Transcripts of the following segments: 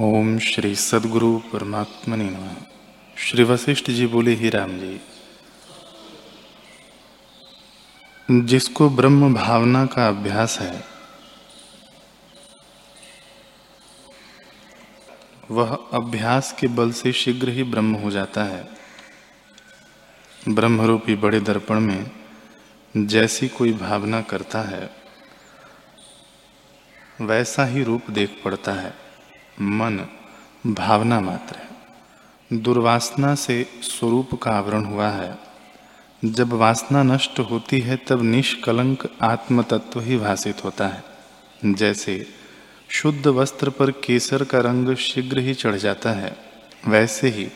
ओम श्री सदगुरु परमात्मा ने श्री वशिष्ठ जी बोले, ही राम जी, जिसको ब्रह्म भावना का अभ्यास है, वह अभ्यास के बल से शीघ्र ही ब्रह्म हो जाता है। ब्रह्मरूपी बड़े दर्पण में जैसी कोई भावना करता है, वैसा ही रूप देख पड़ता है। मन, भावना मात्र है। दुर्वासना से स्वरूप का आवरण हुआ है। जब वासना नष्ट होती है, तब निष्कलंक आत्म तत्व ही भाषित होता है। जैसे शुद्ध वस्त्र पर केसर का रंग शीघ्र ही चढ़ जाता है, वैसे ही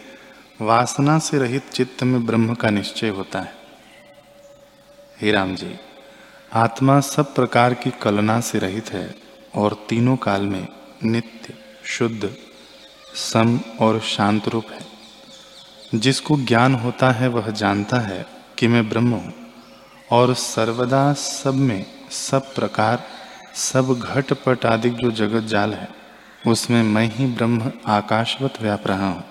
वासना से रहित चित्त में ब्रह्म का निश्चय होता है। हे राम जी, आत्मा सब प्रकार की कलना से रहित है और तीनों काल में नित्य शुद्ध, सम और शांत रूप है। जिसको ज्ञान होता है, वह जानता है कि मैं ब्रह्म हूँ। और सर्वदा सब में सब प्रकार, सब घटपट आदि जो जगत जाल है, उसमें मैं ही ब्रह्म आकाशवत व्याप रहा हूँ।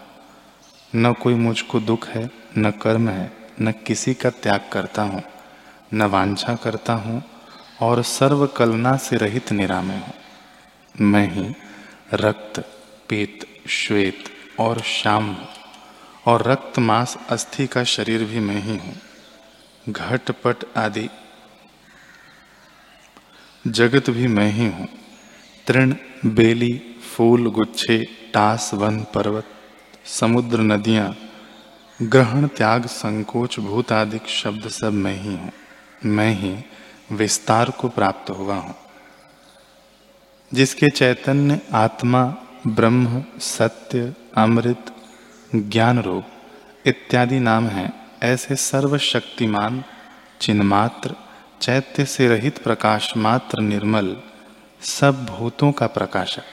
न कोई मुझको दुख है, न कर्म है, न किसी का त्याग करता हूँ, न वांछा करता हूँ, और सर्व कलना से रहित निरामय हूँ। मैं ही रक्त, पीत, श्वेत और श्याम और रक्त मांस अस्थि का शरीर भी मैं ही हूँ। घटपट आदि। जगत भी मैं ही हूँ। तृण, बेली, फूल, गुच्छे, टास, वन, पर्वत, समुद्र, नदियाँ, ग्रहण, त्याग, संकोच भूत आदि शब्द सब मैं ही हूँ। मैं ही विस्तार को प्राप्त हुआ हूँ। जिसके चैतन्य आत्मा, ब्रह्म, सत्य, अमृत ज्ञान रूप इत्यादि नाम हैं, ऐसे सर्वशक्तिमान, चिन्मात्र, चैत्य से रहित प्रकाश मात्र निर्मल, सब भूतों का प्रकाशक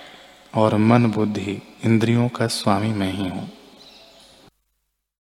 और मन बुद्धि इंद्रियों का स्वामी मैं ही हूँ।